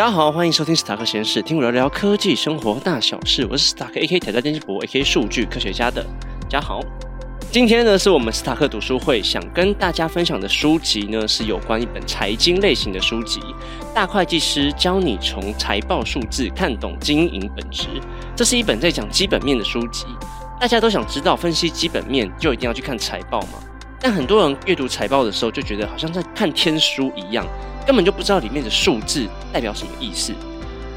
大家好，欢迎收听史塔克实验室，听我聊聊科技生活大小事。我是史塔克 AK 挑战电视博 AK 数据科学家的家豪。今天呢，是我们斯塔克读书会想跟大家分享的书籍呢，是有关一本财经类型的书籍，《大会计师教你从财报数字看懂经营本质》。这是一本在讲基本面的书籍。大家都想知道分析基本面就一定要去看财报吗？但很多人阅读财报的时候就觉得好像在看天书一样。根本就不知道里面的数字代表什么意思。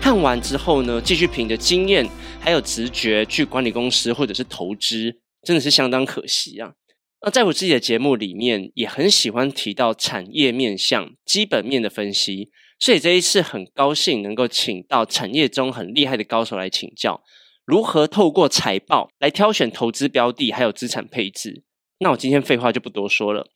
看完之后呢，继续凭着经验还有直觉去管理公司或者是投资，真的是相当可惜啊。那在我自己的节目里面，也很喜欢提到产业面向基本面的分析，所以这一次很高兴能够请到产业中很厉害的高手来请教，如何透过财报来挑选投资标的，还有资产配置。那我今天废话就不多说了。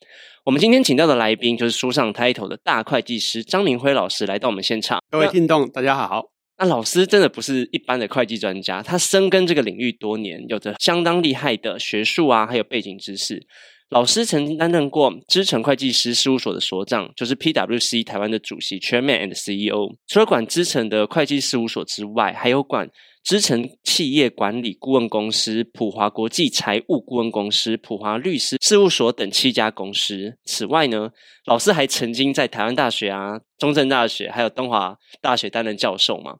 我们今天请到的来宾就是书上 title 的大会计师张明辉老师来到我们现场。各位听众，大家好。那老师真的不是一般的会计专家，他深耕这个领域多年，有着相当厉害的学术啊，还有背景知识。老师曾经担任过知诚会计师事务所的所长，就是 PWC 台湾的主席 Chairman and CEO。除了管知诚的会计事务所之外，还有管。知诚企业管理顾问公司、普华国际财务顾问公司、普华律师事务所等七家公司。此外呢，老师还曾经在台湾大学啊、中正大学还有东华大学担任教授嘛？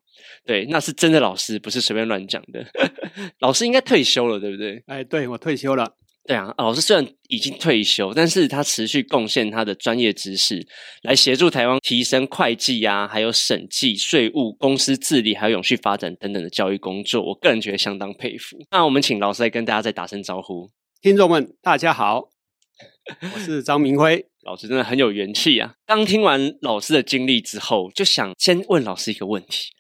对，那是真的老师，不是随便乱讲的。老师应该退休了，对不对？哎，对我退休了。对啊，老师虽然已经退休，但是他持续贡献他的专业知识，来协助台湾提升会计啊，还有审计、税务、公司治理，还有永续发展等等的教育工作。我个人觉得相当佩服。那我们请老师来跟大家再打声招呼，听众们大家好，我是张明辉 老师，真的很有元气啊！刚听完老师的经历之后，就想先问老师一个问题。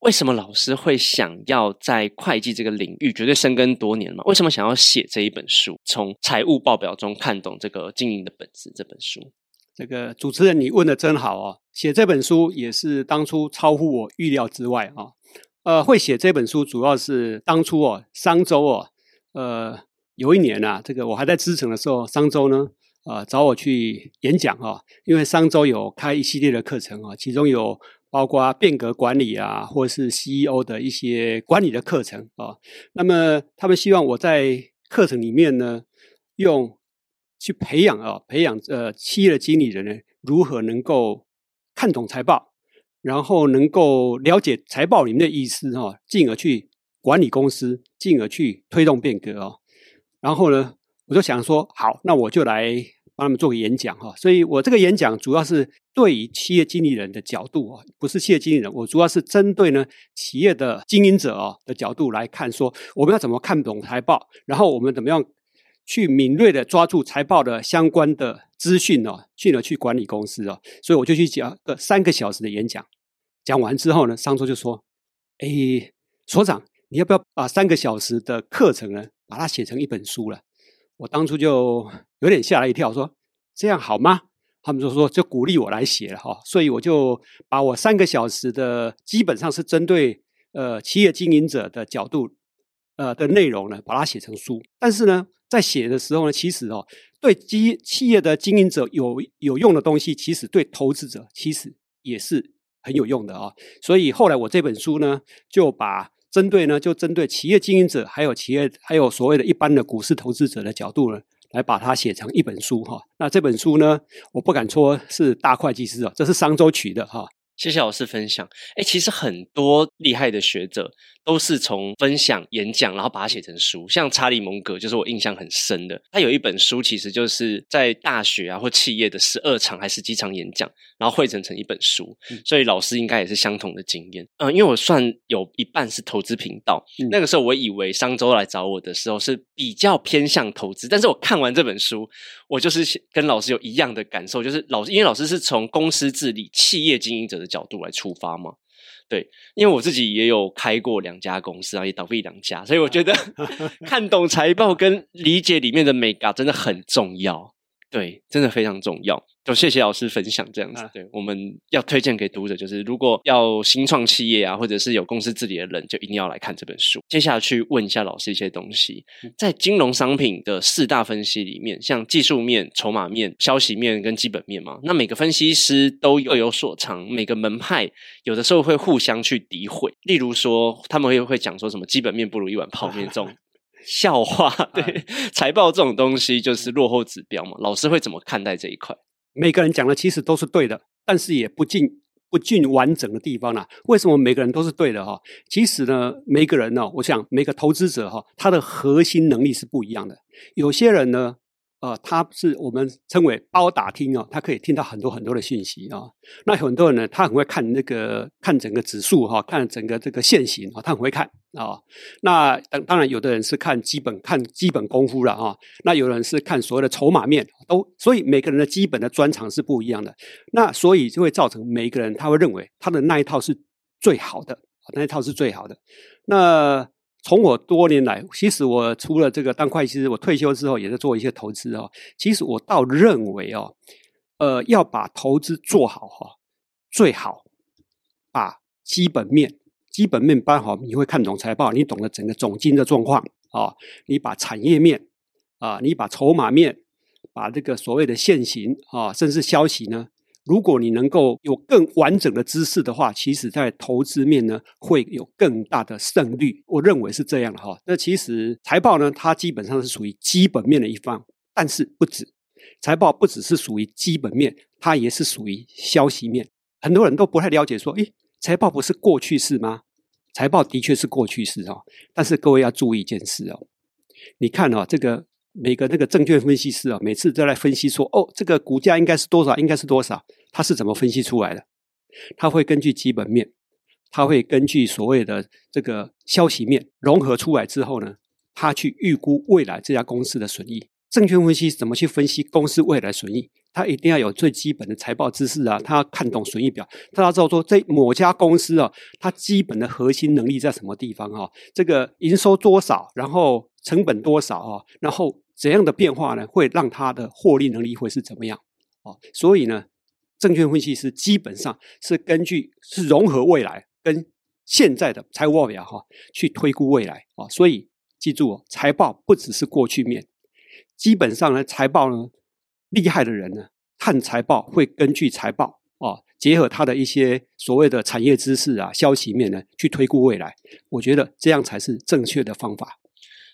为什么老师会想要在会计这个领域绝对深耕多年嘛？为什么想要写这一本书，从财务报表中看懂这个经营的本质？这本书，这个主持人你问的真好哦！写这本书也是当初超乎我预料之外啊。呃，会写这本书主要是当初哦，商周哦，呃，有一年啊，这个我还在资诚的时候，商周呢，呃，找我去演讲啊，因为商周有开一系列的课程啊，其中有。包括变革管理啊，或是 CEO 的一些管理的课程啊，那么他们希望我在课程里面呢，用去培养啊，培养呃企业的经理人呢，如何能够看懂财报，然后能够了解财报里面的意思哈，进而去管理公司，进而去推动变革哦。然后呢，我就想说，好，那我就来。帮他们做个演讲哈，所以我这个演讲主要是对于企业经理人的角度啊，不是企业经理人，我主要是针对呢企业的经营者啊的角度来看，说我们要怎么看懂财报，然后我们怎么样去敏锐的抓住财报的相关的资讯哦，进而去管理公司哦，所以我就去讲个三个小时的演讲，讲完之后呢，商周就说：“哎，所长，你要不要把三个小时的课程呢，把它写成一本书了？”我当初就有点吓了一跳，说这样好吗？他们就说就鼓励我来写了哈，所以我就把我三个小时的基本上是针对呃企业经营者的角度呃的内容呢，把它写成书。但是呢，在写的时候呢，其实哦，对基企业的经营者有有用的东西，其实对投资者其实也是很有用的啊。所以后来我这本书呢，就把。针对呢，就针对企业经营者，还有企业，还有所谓的一般的股市投资者的角度呢，来把它写成一本书哈。那这本书呢，我不敢说是大会计师啊，这是商周取的哈。谢谢老师分享。哎，其实很多厉害的学者都是从分享、演讲，然后把它写成书。像查理·蒙格，就是我印象很深的。他有一本书，其实就是在大学啊或企业的十二场还是几场演讲，然后汇成成一本书。所以老师应该也是相同的经验。嗯，因为我算有一半是投资频道，那个时候我以为商周来找我的时候是比较偏向投资，但是我看完这本书，我就是跟老师有一样的感受，就是老师因为老师是从公司治理、企业经营者的。角度来出发吗？对，因为我自己也有开过两家公司啊，也倒闭两家，所以我觉得 看懂财报跟理解里面的美感真的很重要。对，真的非常重要。就谢谢老师分享这样子。啊对，我们要推荐给读者，就是如果要新创企业啊，或者是有公司治理的人，就一定要来看这本书。接下来去问一下老师一些东西，在金融商品的四大分析里面，像技术面、筹码面、消息面跟基本面嘛，那每个分析师都各有所长，每个门派有的时候会互相去诋毁。例如说，他们会会讲说什么基本面不如一碗泡面这种。笑话，对财报这种东西就是落后指标嘛。老师会怎么看待这一块？每个人讲的其实都是对的，但是也不尽不尽完整的地方啦。为什么每个人都是对的哈？其实呢，每个人呢，我想每个投资者哈，他的核心能力是不一样的。有些人呢，呃，他是我们称为包打听哦，他可以听到很多很多的讯息啊、那很多人呢，他很会看那个看整个指数哈、看整个这个线型啊、他很会看啊、那当当然，有的人是看基本看基本功夫了啊、那有人是看所谓的筹码面，都所以每个人的基本的专长是不一样的。那所以就会造成每一个人他会认为他的那一套是最好的，那一套是最好的。那从我多年来，其实我除了这个当会计师，我退休之后也在做一些投资哦。其实我倒认为哦，呃，要把投资做好哈、最好把基本面基本面搬好，你会看懂财报，你懂得整个总经的状况啊、你把产业面啊、你把筹码面，把这个所谓的现行啊，甚至消息呢，如果你能够有更完整的知识的话，其实在投资面呢会有更大的胜率。我认为是这样的哈。那其实财报呢，它基本上是属于基本面的一方，但是不止。财报不只是属于基本面，它也是属于消息面。很多人都不太了解，说，诶，财报不是过去式吗？财报的确是过去式哦，但是各位要注意一件事哦，你看哦，这个每个那个证券分析师啊，每次都来分析说，哦，这个股价应该是多少，应该是多少，他是怎么分析出来的？他会根据基本面，他会根据所谓的这个消息面融合出来之后呢，他去预估未来这家公司的损益。证券分析怎么去分析公司未来损益？他一定要有最基本的财报知识啊，他要看懂损益表，他要知道说这某家公司啊，它基本的核心能力在什么地方啊？这个营收多少，然后成本多少啊？然后怎样的变化呢，会让它的获利能力会是怎么样？哦，所以呢，证券分析师基本上是根据是融合未来跟现在的财务报表哈、去推估未来啊、所以记住哦，财报不只是过去面，基本上呢，财报呢厉害的人呢，看财报会根据财报哦，结合他的一些所谓的产业知识啊、消息面呢，去推估未来。我觉得这样才是正确的方法。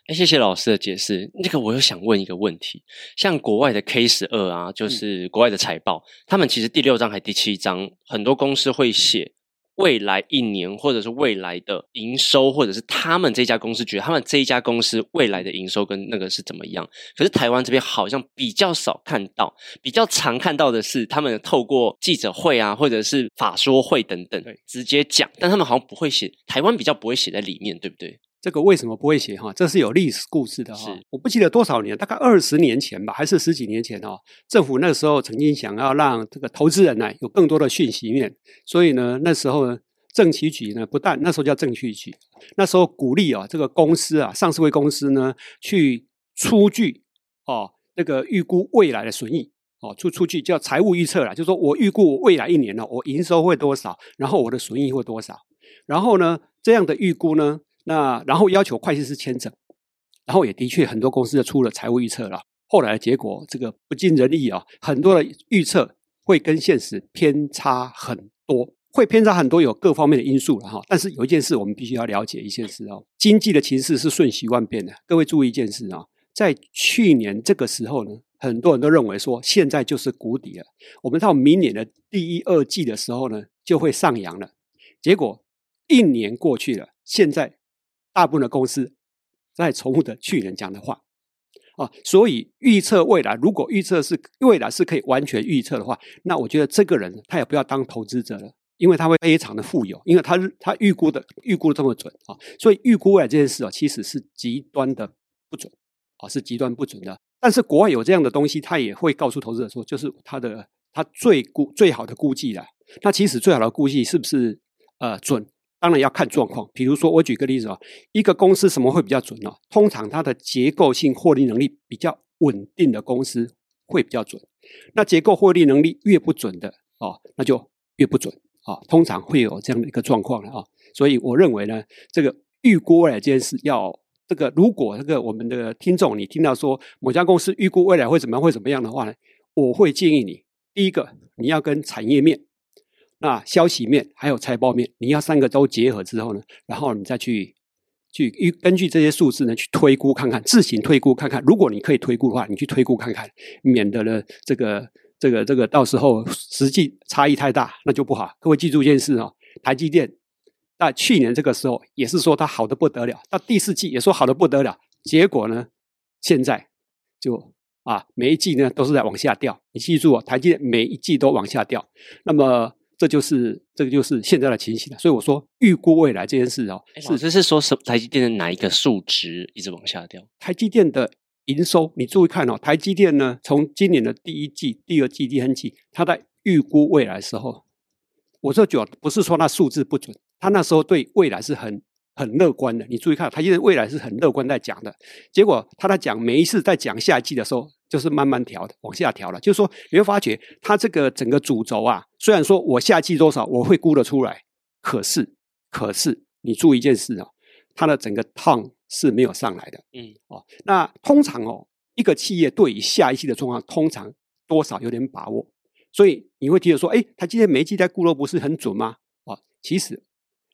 哎，谢谢老师的解释。那个，我又想问一个问题，像国外的 K 十二啊，就是国外的财报，他们其实第六章还第七章，很多公司会写未来一年或者是未来的营收，或者是他们这家公司觉得他们这一家公司未来的营收跟那个是怎么样。可是台湾这边好像比较少看到，比较常看到的是他们透过记者会啊，或者是法说会等等直接讲，但他们好像不会写，台湾比较不会写在里面，对不对？这个为什么不会写哈？这是有历史故事的哈是。我不记得多少年，大概二十年前吧，还是十几年前哦。政府那个时候曾经想要让这个投资人呢有更多的讯息面，所以呢，那时候呢，政企局呢不但那时候叫政企局，那时候鼓励啊这个公司啊上市会公司呢去出具哦那个预估未来的损益。哦，出出去叫财务预测啦，就是说我预估我未来一年呢，我营收会多少，然后我的损益会多少，然后呢，这样的预估呢，那然后要求会计师签证，然后也的确很多公司就出了财务预测了。后来的结果这个不尽人意啊，很多的预测会跟现实偏差很多，会偏差很多，有各方面的因素了哈。但是有一件事我们必须要了解一件事哦，经济的情势是瞬息万变的。各位注意一件事啊，在去年这个时候呢，很多人都认为说现在就是谷底了，我们到明年的第一二季的时候呢，就会上扬了。结果一年过去了，现在大部分的公司在重复的去年讲的话啊，所以预测未来，如果预测是未来是可以完全预测的话，那我觉得这个人他也不要当投资者了，因为他会非常的富有，因为他他预估的预估的这么准啊，所以预估未来这件事啊，其实是极端的不准啊，是极端不准的。但是国外有这样的东西，他也会告诉投资者说，就是他的他最估最好的估计了。那其实最好的估计是不是呃准？当然要看状况。比如说，我举个例子啊，一个公司什么会比较准呢、通常它的结构性获利能力比较稳定的公司会比较准。那结构获利能力越不准的哦，那就越不准啊。通常会有这样的一个状况了啊。所以我认为呢，这个预估未来这件事要这个，如果这个我们的听众你听到说某家公司预估未来会怎么样会怎么样的话呢，我会建议你，第一个你要跟产业面、那消息面还有财报面，你要三个都结合之后呢，然后你再去。去根据这些数字呢，去推估看看，自行推估看看。如果你可以推估的话，你去推估看看，免得了这个这个这个到时候实际差异太大，那就不好。各位记住一件事哦，台积电在去年这个时候也是说它好的不得了，到第四季也说好的不得了，结果呢，现在就啊每一季呢都是在往下掉。你记住哦，台积电每一季都往下掉，那么。这就是这个就是现在的情形了，所以我说预估未来这件事哦，是这是说什台积电的哪一个数值一直往下掉？台积电的营收，你注意看哦，台积电呢，从今年的第一季、第二季、第三季，它在预估未来的时候，我这讲不是说那数字不准，他那时候对未来是很。很乐观的，你注意看，他现在未来是很乐观在讲的。结果他在讲每一次在讲下一季的时候，就是慢慢调的，往下调了。就是说，你会发觉他这个整个主轴啊，虽然说我下季多少我会估得出来，可是可是你注意一件事啊，它的整个趟是没有上来的。嗯，哦，那通常哦，一个企业对于下一季的状况，通常多少有点把握，所以你会觉得说，哎，他今天每一季在估都不是很准吗？啊，其实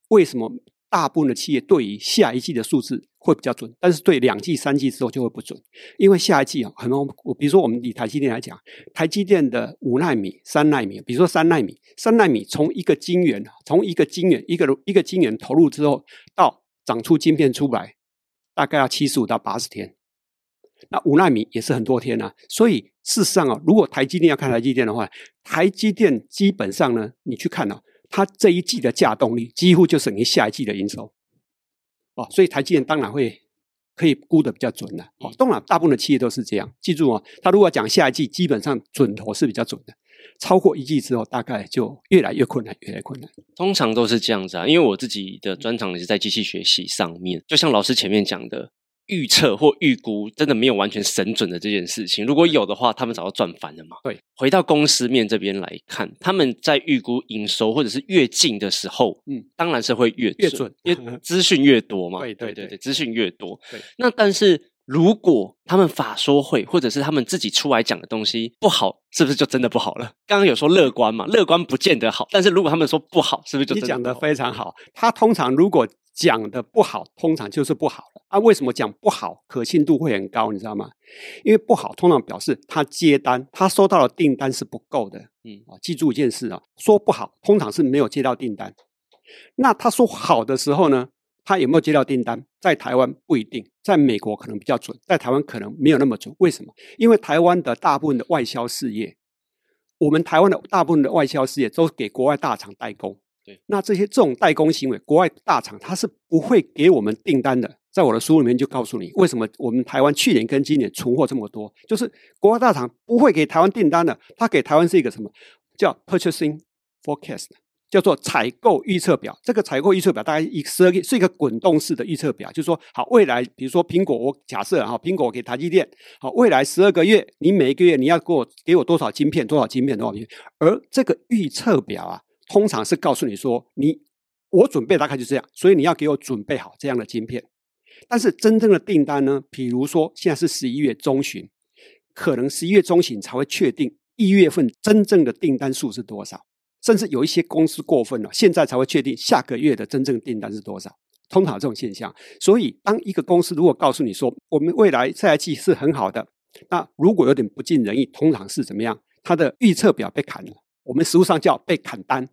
为什么？大部分的企业对于下一季的数字会比较准，但是对两季、三季之后就会不准，因为下一季啊，很多我比如说我们以台积电来讲，台积电的五纳米、三纳米，比如说三纳米，三纳米从一个晶圆，从一个晶圆一个一个晶圆投入之后，到长出晶片出来，大概要七十五到八十天，那五纳米也是很多天啊。所以事实上啊，如果台积电要看台积电的话，台积电基本上呢，你去看啊。它这一季的价动力几乎就等于下一季的营收，哦，所以台积电当然会可以估的比较准了。哦，当然大部分的企业都是这样。记住哦，他如果讲下一季，基本上准头是比较准的。超过一季之后，大概就越来越困难，越来越困难。通常都是这样子啊，因为我自己的专长也是在机器学习上面，就像老师前面讲的。预测或预估真的没有完全神准的这件事情，如果有的话，他们早就赚翻了嘛。对，回到公司面这边来看，他们在预估营收或者是越近的时候，嗯，当然是会越越准，因为 资讯越多嘛。对对对对，资讯越多。对，那但是如果他们法说会或者是他们自己出来讲的东西不好，是不是就真的不好了？刚刚有说乐观嘛，乐观不见得好，但是如果他们说不好，是不是就你讲的非常好？他通常如果。讲的不好，通常就是不好了啊！为什么讲不好，可信度会很高？你知道吗？因为不好，通常表示他接单，他收到的订单是不够的。嗯啊，记住一件事啊，说不好，通常是没有接到订单。那他说好的时候呢，他有没有接到订单？在台湾不一定，在美国可能比较准，在台湾可能没有那么准。为什么？因为台湾的大部分的外销事业，我们台湾的大部分的外销事业都给国外大厂代工。那这些这种代工行为，国外大厂它是不会给我们订单的。在我的书里面就告诉你，为什么我们台湾去年跟今年存货这么多，就是国外大厂不会给台湾订单的。他给台湾是一个什么叫 purchasing forecast，叫做采购预测表。这个采购预测表大概一十二个是一个滚动式的预测表，就是说，好，未来比如说苹果，我假设哈，苹果给台积电，好，未来十二个月，你每一个月你要给我给我多少晶片，多少晶片，多少晶片，而这个预测表啊。通常是告诉你说，你我准备大概就这样，所以你要给我准备好这样的晶片。但是真正的订单呢？比如说现在是十一月中旬，可能十一月中旬才会确定一月份真正的订单数是多少。甚至有一些公司过分了，现在才会确定下个月的真正订单是多少。通常这种现象，所以当一个公司如果告诉你说，我们未来下一季是很好的，那如果有点不尽人意，通常是怎么样？它的预测表被砍了，我们实物上叫被砍单。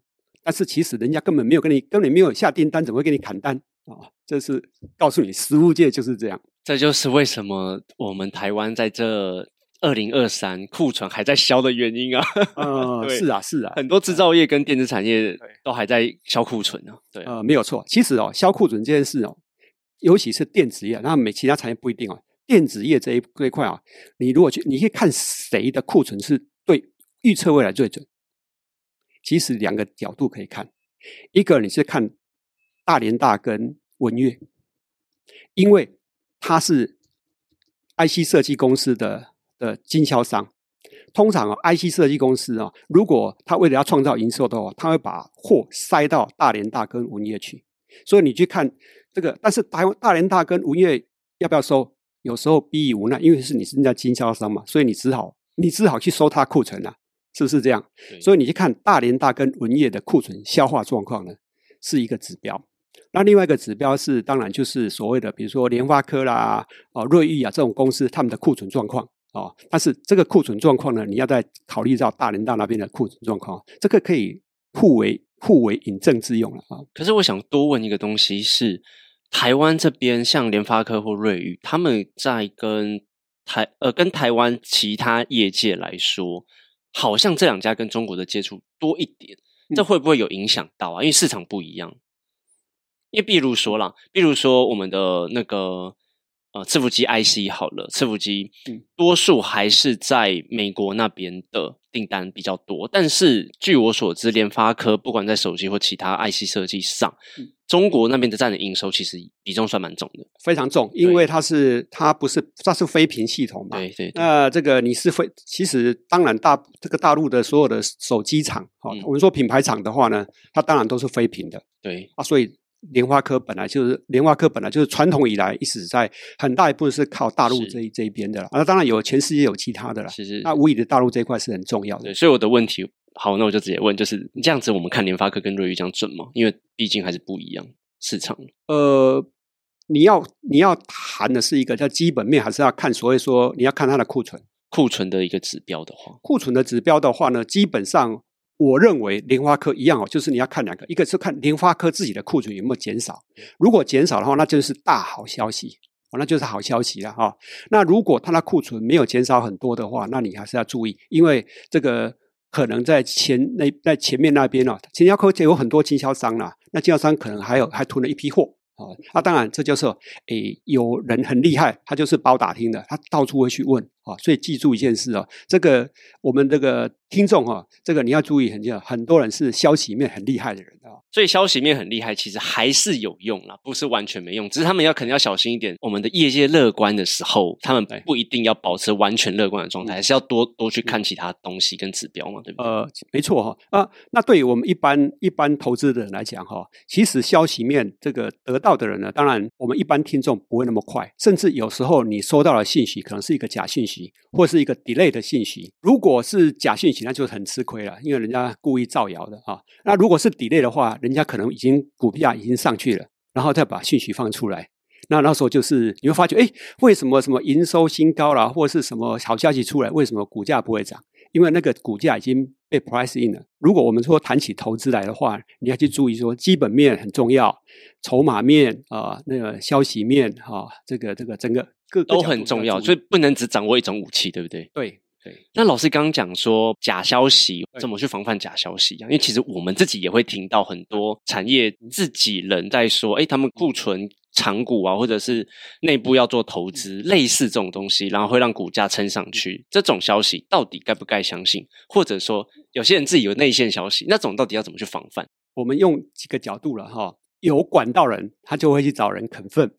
但是其实人家根本没有跟你，根本没有下订单，怎么会给你砍单啊？这是告诉你，实物界就是这样。这就是为什么我们台湾在这二零二三库存还在销的原因啊。嗯，是啊，是啊，很多制造业跟电子产业都还在销库存呢。对，呃，没有错。其实哦，销库存这件事哦，尤其是电子业，那每其他产业不一定哦。电子业这一这一块啊，你如果去，你可以看谁的库存是对预测未来最准。其实两个角度可以看，一个你是看大连大跟文月，因为它是 IC 设计公司的的经销商，通常啊，IC 设计公司啊，如果他为了要创造营收的话，他会把货塞到大连大跟文业去。所以你去看这个，但是台湾大连大跟文业要不要收？有时候逼于无奈，因为是你是人家经销商嘛，所以你只好你只好去收他库存啊，是不是这样？所以你去看大连大跟文业的库存消化状况呢，是一个指标。那另外一个指标是，当然就是所谓的，比如说联发科啦、哦瑞昱啊这种公司，他们的库存状况哦。但是这个库存状况呢，你要再考虑到大连大那边的库存状况，这个可以互为互为引证之用了啊。可是我想多问一个东西是。台湾这边像联发科或瑞昱，他们在跟台呃跟台湾其他业界来说，好像这两家跟中国的接触多一点，这会不会有影响到啊？因为市场不一样。因为比如说啦，比如说我们的那个呃伺服机 IC 好了，伺服机多数还是在美国那边的订单比较多，但是据我所知，联发科不管在手机或其他 IC 设计上。中国那边的占的营收其实比重算蛮重的，非常重，因为它是它不是它是非屏系统嘛。对对。那这个你是非，其实当然大这个大陆的所有的手机厂，哈，我们说品牌厂的话呢，它当然都是非屏的。对啊，所以联发科本来就是联发科本来就是传统以来一直在很大一部分是靠大陆这一这一边的啦。那当然有全世界有其他的啦。其实那无疑的大陆这一块是很重要的。所以我的问题。好，那我就直接问，就是这样子，我们看联发科跟瑞昱这样准吗？因为毕竟还是不一样市场。呃，你要你要谈的是一个叫基本面，还是要看所谓说你要看它的库存？库存的一个指标的话，库存的指标的话呢，基本上我认为联发科一样哦，就是你要看两个，一个是看联发科自己的库存有没有减少，如果减少的话，那就是大好消息哦，那就是好消息了哈。那如果它的库存没有减少很多的话，那你还是要注意，因为这个。可能在前那在前面那边呢，新加坡有很多经销商啦，那经销商可能还有还囤了一批货啊。那当然，这就是诶，有人很厉害，他就是包打听的，他到处会去问啊。所以记住一件事哦，这个我们这个听众哈，这个你要注意很重要，很多人是消息面很厉害的人啊。所以消息面很厉害，其实还是有用啦，不是完全没用。只是他们要可能要小心一点。我们的业界乐观的时候，他们不一定要保持完全乐观的状态，还是要多多去看其他东西跟指标嘛，对不对？呃，没错哈。啊，那对于我们一般一般投资的人来讲哈，其实消息面这个得到的人呢，当然我们一般听众不会那么快，甚至有时候你收到的信息可能是一个假信息，或是一个 delay 的信息。如果是假信息，那就很吃亏了，因为人家故意造谣的啊。那如果是 delay 的话，人家可能已经股价已经上去了，然后再把讯息放出来，那那时候就是你会发觉，哎，为什么什么营收新高啦，或者是什么好消息出来，为什么股价不会涨？因为那个股价已经被 price in 了。如果我们说谈起投资来的话，你要去注意说基本面很重要，筹码面啊，那个消息面哈，这个这个整个各都很重要，所以不能只掌握一种武器，对不对？对。那老师刚刚讲说假消息怎么去防范假消息啊？因为其实我们自己也会听到很多产业自己人在说，哎，他们库存长股啊，或者是内部要做投资，类似这种东西，然后会让股价撑上去。这种消息到底该不该相信？或者说有些人自己有内线消息，那种到底要怎么去防范？我们用几个角度了哈。有管道人，他就会去找人啃粪。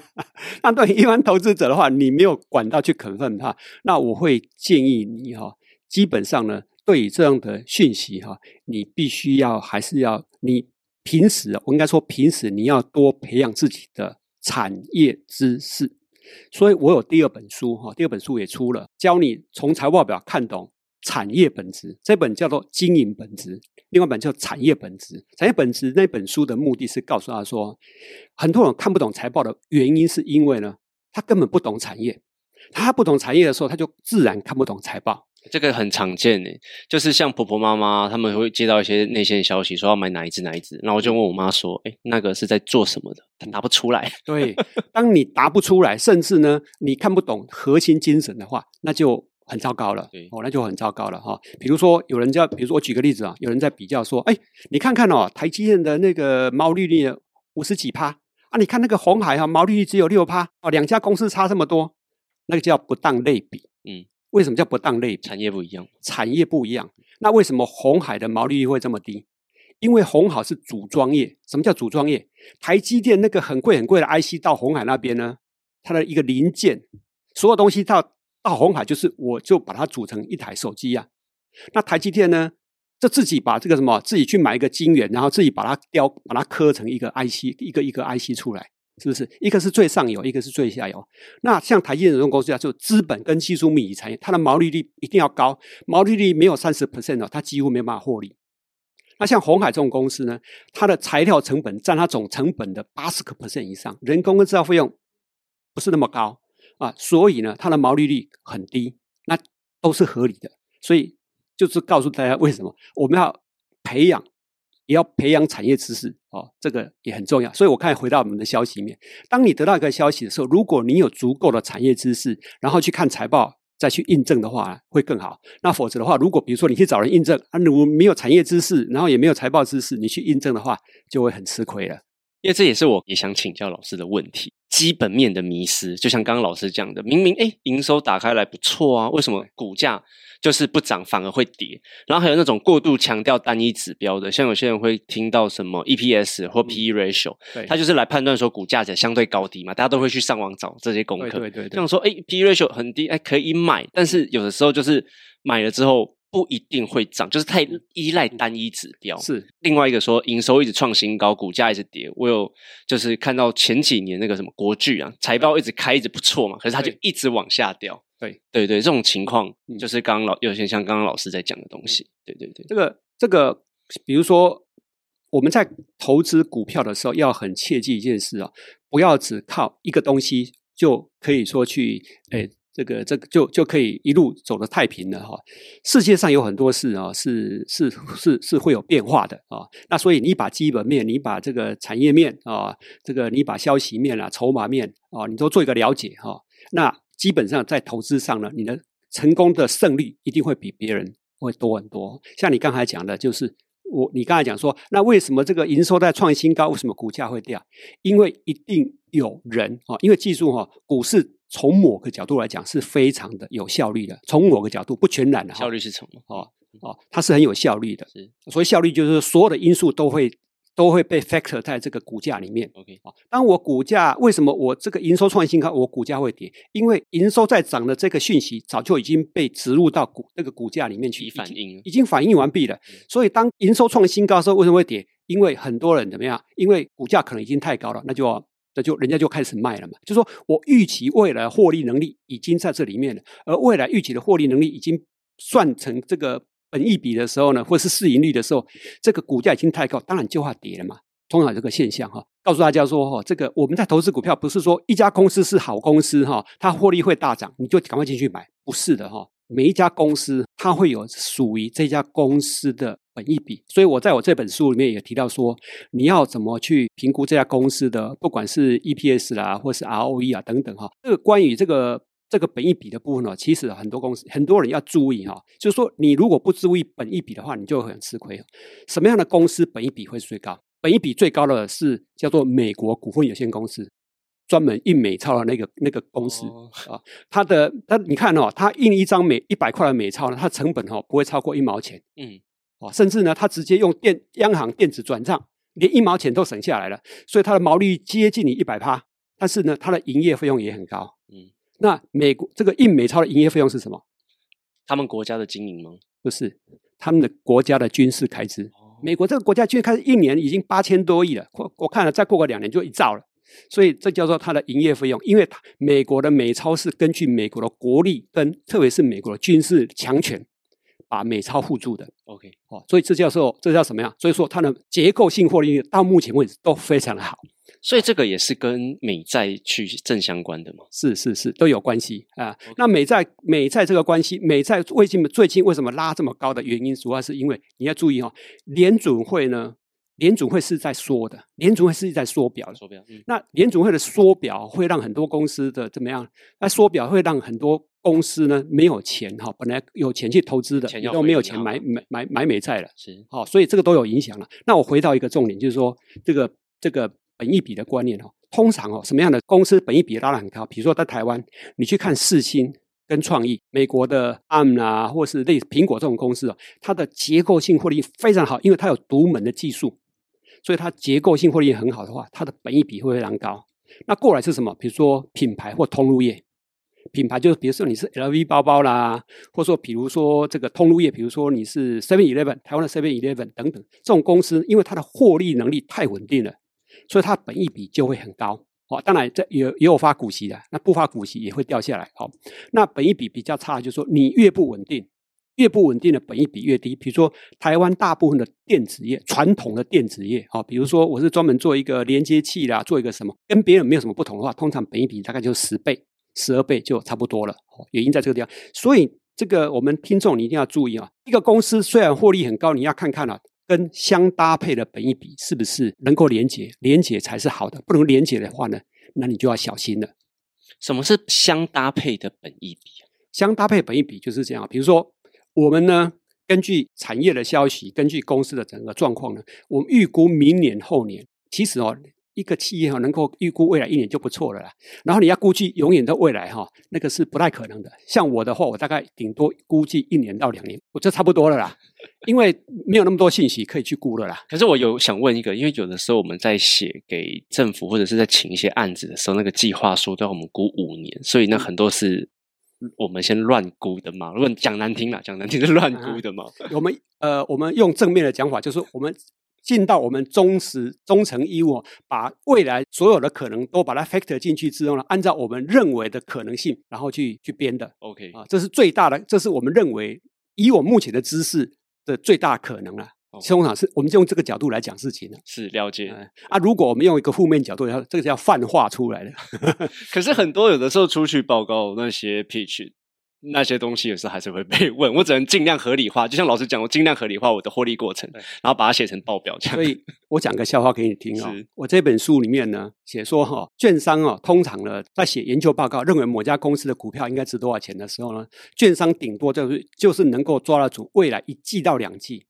那对于一般投资者的话，你没有管道去啃粪哈，那我会建议你哈，基本上呢，对于这样的讯息哈，你必须要还是要你平时，我应该说平时你要多培养自己的产业知识。所以我有第二本书哈，第二本书也出了，教你从财务报表看懂。产业本质这本叫做经营本质，另外一本叫产业本质。产业本质那本书的目的是告诉他说，很多人看不懂财报的原因，是因为呢，他根本不懂产业。他不懂产业的时候，他就自然看不懂财报。这个很常见诶，就是像婆婆妈妈他们会接到一些内线消息，说要买哪一只哪一只，然后我就问我妈说：“哎，那个是在做什么的？”他答不出来。对，当你答不出来，甚至呢，你看不懂核心精神的话，那就。很糟糕了，哦，那就很糟糕了哈。比如说，有人在，比如说我举个例子啊，有人在比较说，哎，你看看哦，台积电的那个毛利率五十几趴啊，你看那个红海哈，毛利率只有六趴哦，两家公司差这么多，那个叫不当类比。嗯，为什么叫不当类比？产业不一样，产业不一样。那为什么红海的毛利率会这么低？因为红海是组装业。什么叫组装业？台积电那个很贵很贵的 IC 到红海那边呢，它的一个零件，所有东西到。到红海就是我就把它组成一台手机呀。那台积电呢，就自己把这个什么，自己去买一个晶圆，然后自己把它雕，把它刻成一个 IC，一个一个 IC 出来，是不是？一个是最上游，一个是最下游。那像台积电这种公司啊，就资本跟技术密集产业，它的毛利率一定要高，毛利率没有三十 percent 哦，它几乎没办法获利。那像红海这种公司呢，它的材料成本占它总成本的八十个 percent 以上，人工跟制造费用不是那么高啊，所以呢，它的毛利率很低，那都是合理的。所以就是告诉大家为什么我们要培养，也要培养产业知识哦，这个也很重要。所以我看回到我们的消息里面，当你得到一个消息的时候，如果你有足够的产业知识，然后去看财报。再去印证的话会更好。那否则的话，如果比如说你去找人印证，啊，你没有产业知识，然后也没有财报知识，你去印证的话，就会很吃亏了。因为这也是我也想请教老师的问题。基本面的迷失，就像刚刚老师讲的，明明哎营收打开来不错啊，为什么股价就是不涨反而会跌？然后还有那种过度强调单一指标的，像有些人会听到什么 EPS 或 PE ratio，他就是来判断说股价在相对高低嘛，大家都会去上网找这些功课。对对，像说哎 PE ratio 很低，哎可以买，但是有的时候就是买了之后。不一定会涨，就是太依赖单一指标。是另外一个说，营收一直创新高，股价一直跌。我有就是看到前几年那个什么国巨啊，财报一直开，一直不错嘛，可是它就一直往下掉。对对对，这种情况就是刚刚老有些像刚刚老师在讲的东西。对对对，这个这个，比如说我们在投资股票的时候，要很切记一件事啊，不要只靠一个东西就可以说去诶。这个这个就就可以一路走得太平了哈。世界上有很多事啊，是是是是会有变化的啊。那所以你把基本面，你把这个产业面啊，这个你把消息面啊、筹码面啊，你都做一个了解哈。那基本上在投资上呢，你的成功的胜率一定会比别人会多很多。像你刚才讲的，就是我你刚才讲说，那为什么这个营收在创新高，为什么股价会掉？因为一定有人啊，因为记住哈，股市。从某个角度来讲是非常的有效率的，从某个角度不全然的效率是什么？哦哦，它是很有效率的。是，所以效率就是所有的因素都会都会被 factor 在这个股价里面。OK，啊，当我股价为什么我这个营收创新高，我股价会跌？因为营收在涨的这个讯息早就已经被植入到股那个股价里面去反应，已经反应完毕了。所以当营收创新高的时候，为什么会跌？因为很多人怎么样？因为股价可能已经太高了，那就。那就人家就开始卖了嘛，就说我预期未来获利能力已经在这里面了，而未来预期的获利能力已经算成这个本益比的时候呢，或是市盈率的时候，这个股价已经太高，当然就要跌了嘛。通常这个现象哈，告诉大家说哈，这个我们在投资股票不是说一家公司是好公司哈，它获利会大涨，你就赶快进去买，不是的哈。每一家公司它会有属于这家公司的。本一比，所以我在我这本书里面也提到说，你要怎么去评估这家公司的，不管是 EPS 啦，或是 ROE 啊等等哈。这个关于这个这个本一比的部分呢，其实很多公司很多人要注意哈，就是说你如果不注意本一比的话，你就会很吃亏。什么样的公司本一比会最高？本一比最高的是叫做美国股份有限公司，专门印美钞的那个那个公司啊。它的它你看哦，它印一张美一百块的美钞呢，它成本哈不会超过一毛钱。嗯。哦甚至呢，它直接用电央行电子转账，连一毛钱都省下来了，所以它的毛利接近你一百趴。但是呢，它的营业费用也很高。嗯，那美国这个印美钞的营业费用是什么？他们国家的经营吗？不是，他们的国家的军事开支。美国这个国家军事开支一年已经八千多亿了，我我看了再过个两年就一兆了。所以这叫做它的营业费用，因为美国的美钞是根据美国的国力跟特别是美国的军事强权。把美钞互助的，OK，哦，所以这叫做这叫什么呀？所以说它的结构性获利到目前为止都非常的好，所以这个也是跟美债去正相关的嘛？是是是，都有关系啊。那美债美债这个关系，美债最近最近为什么拉这么高的原因，主要是因为你要注意哦，联准会呢，联准会是在缩的，联准会是在缩表，缩表。那联准会的缩表会让很多公司的怎么样？那缩表会让很多。公司呢没有钱哈，本来有钱去投资的，都没有钱买买买买美债了，是好，所以这个都有影响了。那我回到一个重点，就是说这个这个本益比的观念哈，通常哦什么样的公司本益比拉得很高？比如说在台湾，你去看世新跟创意，美国的 ARM 啊，或是类似苹果这种公司哦，它的结构性获利非常好，因为它有独门的技术，所以它结构性获利很好的话，它的本益比会非常高。那过来是什么？比如说品牌或通路业。品牌，就是比如说你是 LV 包包啦，或者说比如说这个通路业，比如说你是 Seven Eleven 台湾的 Seven Eleven 等等，这种公司因为它的获利能力太稳定了，所以它本益比就会很高。哦，当然这也也有发股息的，那不发股息也会掉下来。好，那本益比比较差，就是说你越不稳定。越不稳定的本益比越低，比如说台湾大部分的电子业，传统的电子业，啊，比如说我是专门做一个连接器啦，做一个什么，跟别人没有什么不同的话，通常本益比大概就十倍、十二倍就差不多了。原因在这个地方，所以这个我们听众你一定要注意啊，一个公司虽然获利很高，你要看看啊，跟相搭配的本益比是不是能够连结，连结才是好的，不能连结的话呢，那你就要小心了。什么是相搭配的本益比？相搭配本益比就是这样，比如说。我们呢，根据产业的消息，根据公司的整个状况呢，我们预估明年后年，其实哦，一个企业哈能够预估未来一年就不错了啦。然后你要估计永远的未来哈，那个是不太可能的。像我的话，我大概顶多估计一年到两年，我就差不多了啦。因为没有那么多信息可以去估了啦。可是我有想问一个，因为有的时候我们在写给政府或者是在请一些案子的时候，那个计划书都要我们估五年，所以那很多是。我们先乱估的嘛？如果讲难听了，讲难听是乱估的嘛？我们呃，我们用正面的讲法，就是我们尽到我们忠实忠诚义务，把未来所有的可能都把它 factor 进去之后呢，按照我们认为的可能性，然后去去编的。OK 啊，这是最大的，这是我们认为以我目前的知识的最大可能了。通常是我们就用这个角度来讲事情的，是了解啊。如果我们用一个负面角度，要这个叫泛化出来的。可是很多有的时候出去报告那些 pitch 那些东西，有时候还是会被 问。我只能尽量合理化，就像老师讲，我尽量合理化我的获利过程，然后把它写成报表。所以我讲个笑话给你听啊。我这本书里面呢，写说哈，券商哦，通常呢在写研究报告，认为某家公司的股票应该值多少钱的时候呢，券商顶多就是就是能够抓得住未来一季到两季。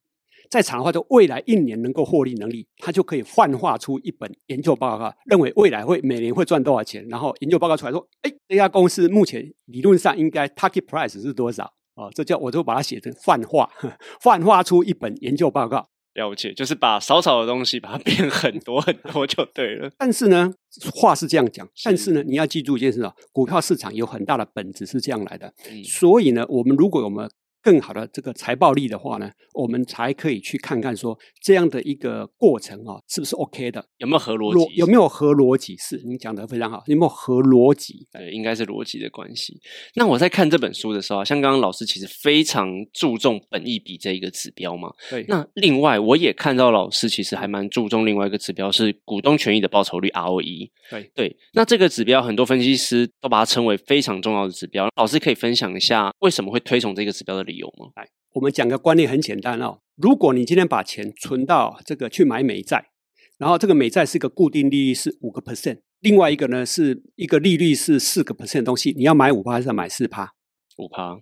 在场的话，就未来一年能够获利能力，他就可以幻化出一本研究报告，认为未来会每年会赚多少钱。然后研究报告出来说，哎，这家公司目前理论上应该 target price 是多少？哦，这叫我就把它写成幻化，幻化出一本研究报告。了解，就是把少少的东西把它变很多很多就对了。但是呢，话是这样讲，但是呢，你要记住一件事啊，股票市场有很大的本质是这样来的。所以呢，我们如果我们更好的这个财报力的话呢，我们才可以去看看说这样的一个过程啊，是不是 OK 的？有没有合逻辑？有没有合逻辑？是你讲的非常好，有没有合逻辑？呃，应该是逻辑的关系。那我在看这本书的时候，像刚刚老师其实非常注重本益比这一个指标嘛。对。那另外我也看到老师其实还蛮注重另外一个指标，是股东权益的报酬率 ROE。对对。那这个指标很多分析师都把它称为非常重要的指标。老师可以分享一下为什么会推崇这个指标的理由吗？来，我们讲个观念很简单哦。如果你今天把钱存到这个去买美债，然后这个美债是一个固定利率是五个 percent，另外一个呢是一个利率是四个 percent 的东西，你要买五趴还是要买四趴？五趴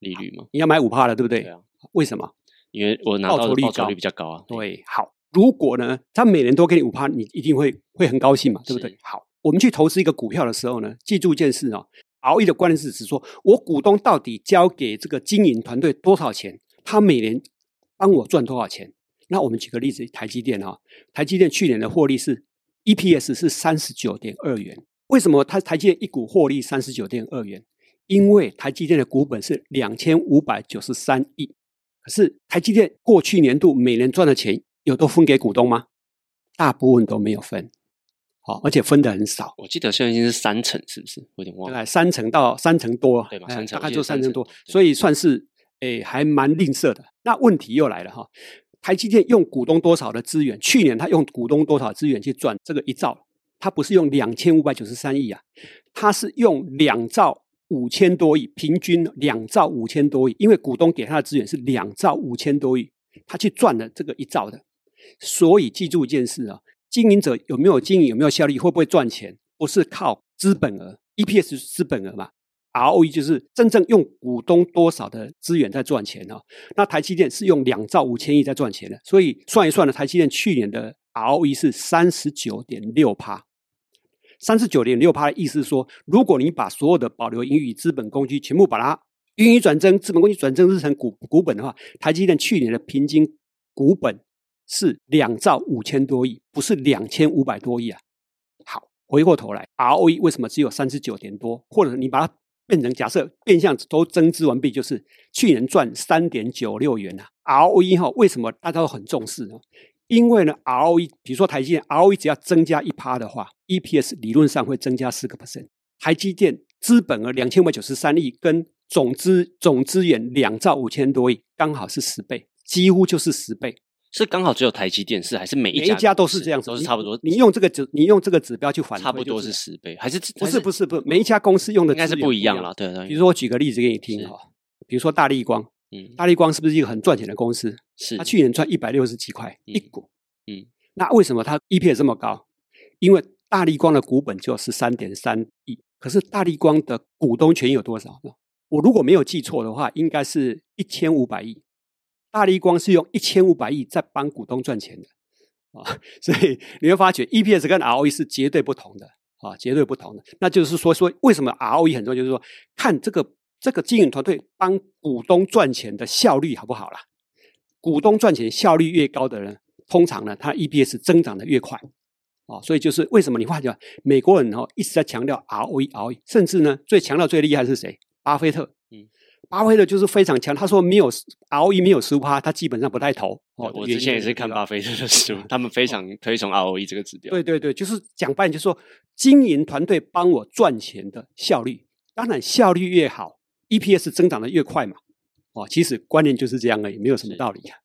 利率吗？你要买五趴了，对不对？对啊。为什么？因为我拿到的报酬率比较高啊。对，好。如果呢，他每年都给你五趴，你一定会会很高兴嘛，对不对？好，我们去投资一个股票的时候呢，记住一件事哦。熬夜的关键是指说，我股东到底交给这个经营团队多少钱？他每年帮我赚多少钱？那我们举个例子，台积电哈，台积电去年的获利是 EPS 是三十九点二元。为什么它台积电一股获利三十九点二元？因为台积电的股本是两千五百九十三亿。可是台积电过去年度每年赚的钱有都分给股东吗？大部分都没有分。好，而且分的很少。我记得现在已经是三成，是不是？有点忘了。三成到三成多，对吧？三成大概就三成多，所以算是诶还蛮吝啬的。那问题又来了哈，台积电用股东多少的资源？去年他用股东多少资源去赚这个一兆？他不是用两千五百九十三亿啊，他是用两兆五千多亿，平均两兆五千多亿，因为股东给他的资源是两兆五千多亿，他去赚了这个一兆的。所以记住一件事啊。经营者有没有经营，有没有效率，会不会赚钱，不是靠资本额，EPS 资本额嘛？ROE 就是真正用股东多少的资源在赚钱哦。那台积电是用两兆五千亿在赚钱的，所以算一算呢，台积电去年的 ROE 是三十九点六趴。三十九点六趴的意思是说，如果你把所有的保留盈余资本工具全部把它盈余转增，资本工具转增日成股股本的话，台积电去年的平均股本。是两兆五千多亿，不是两千五百多亿啊。好，回过头来，ROE 为什么只有三十九点多？或者你把它变成假设变相都增资完毕，就是去年赚三点九六元啊。ROE 哈，为什么大家都很重视呢？因为呢，ROE 比如说台积电 ROE 只要增加一趴的话，EPS 理论上会增加四个 percent。台积电资本额两千五百九十三亿，跟总资总资源两兆五千多亿，刚好是十倍，几乎就是十倍。是刚好只有台积电是，还是每每一家一家都是这样子，都是差不多？你你用这个指，你用这个指标去反推，差不多是十倍，还是不是不是不是，每一家公司用的应该是不一样了。对对，比如说我举个例子给你听是哈，比如说大力光，嗯，大力光是不是一个很赚钱的公司？是它去年赚一百六十几块嗯一股，嗯，那为什么它 EPS 这么高？因为大力光的股本就十三点三亿，可是大力光的股东权益有多少呢？我如果没有记错的话，应该是一千五百亿。大力光是用一千五百亿在帮股东赚钱的啊，所以你会发觉 EPS 跟 ROE 是绝对不同的啊，绝对不同的。那就是说，说为什么 ROE 很重要？就是说，看这个这个经营团队帮股东赚钱的效率好不好啦？股东赚钱效率越高的人，通常呢，他 EPS 增长的越快啊。所以就是为什么你发觉美国人哦一直在强调 ROE ROE，甚至呢最强调最厉害是谁？巴菲特。嗯巴菲特就是非常强，他说没有 ROE 没有十五趴，他基本上不太投。哦，我之前也是看巴菲特的书，他们非常推崇 ROE 这个指标。对对对，就是讲白，就是说经营团队帮我赚钱的效率，当然效率越好，EPS 增长的越快嘛。哦，其实观念就是这样而已，没有什么道理啊。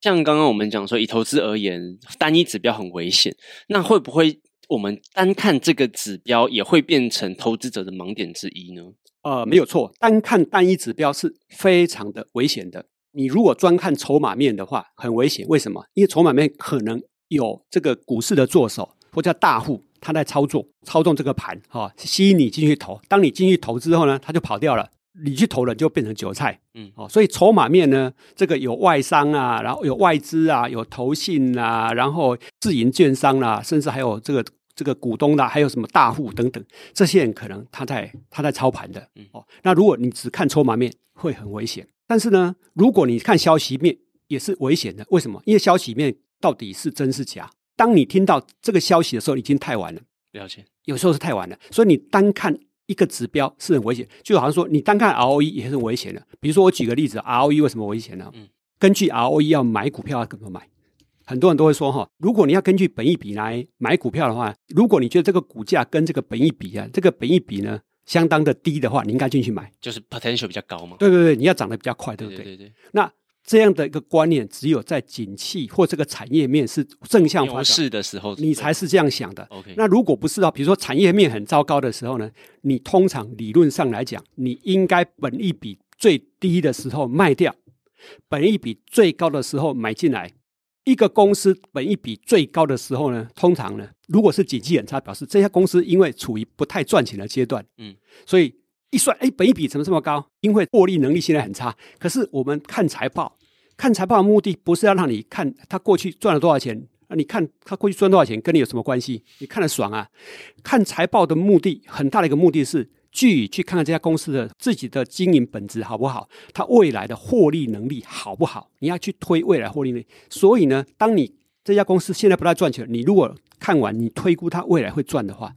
像刚刚我们讲说，以投资而言，单一指标很危险，那会不会我们单看这个指标也会变成投资者的盲点之一呢？呃，没有错，单看单一指标是非常的危险的。你如果专看筹码面的话，很危险。为什么？因为筹码面可能有这个股市的做手或叫大户，他在操作操纵这个盘，哈、吸引你进去投。当你进去投之后呢，他就跑掉了，你去投了就变成韭菜。嗯哦，所以筹码面呢，这个有外商啊，然后有外资啊，有投信啊，然后自营券商啦、甚至还有这个这个股东啦，还有什么大户等等，这些人可能他在他在操盘的嗯。哦，那如果你只看筹码面，会很危险。但是呢，如果你看消息面，也是危险的。为什么？因为消息面到底是真是假？当你听到这个消息的时候，已经太晚了。了解，有时候是太晚了，所以你单看一个指标是很危险，就好像说你单看 ROE 也是很危险的。比如说我举个例子，ROE 为什么危险呢？嗯根据 ROE 要买股票要怎么买？很多人都会说哈，如果你要根据本益比来买股票的话，如果你觉得这个股价跟这个本益比啊，这个本益比呢相当的低的话，你应该进去买。就是 potential 比较高嘛。对对对，你要涨得比较快，对不对？对对对，那这样的一个观念，只有在景气或这个产业面是正向发牛展，的时候你才是这样想的。OK。那如果不是啊，比如说产业面很糟糕的时候呢，你通常理论上来讲，你应该本益比最低的时候卖掉，本益比最高的时候买进来。一个公司本益比最高的时候呢，通常呢，如果是景气很差，表示这家公司因为处于不太赚钱的阶段，嗯，所以一算，哎，本益比怎么这么高？因为获利能力现在很差。可是我们看财报，看财报的目的不是要让你看他过去赚了多少钱，啊，你看他过去赚多少钱跟你有什么关系？你看得爽啊？看财报的目的很大的一个目的是，据去看看这家公司的自己的经营本质好不好，它未来的获利能力好不好？你要去推未来获利能力。所以呢，当你这家公司现在不太赚钱，你如果看完你推估它未来会赚的话，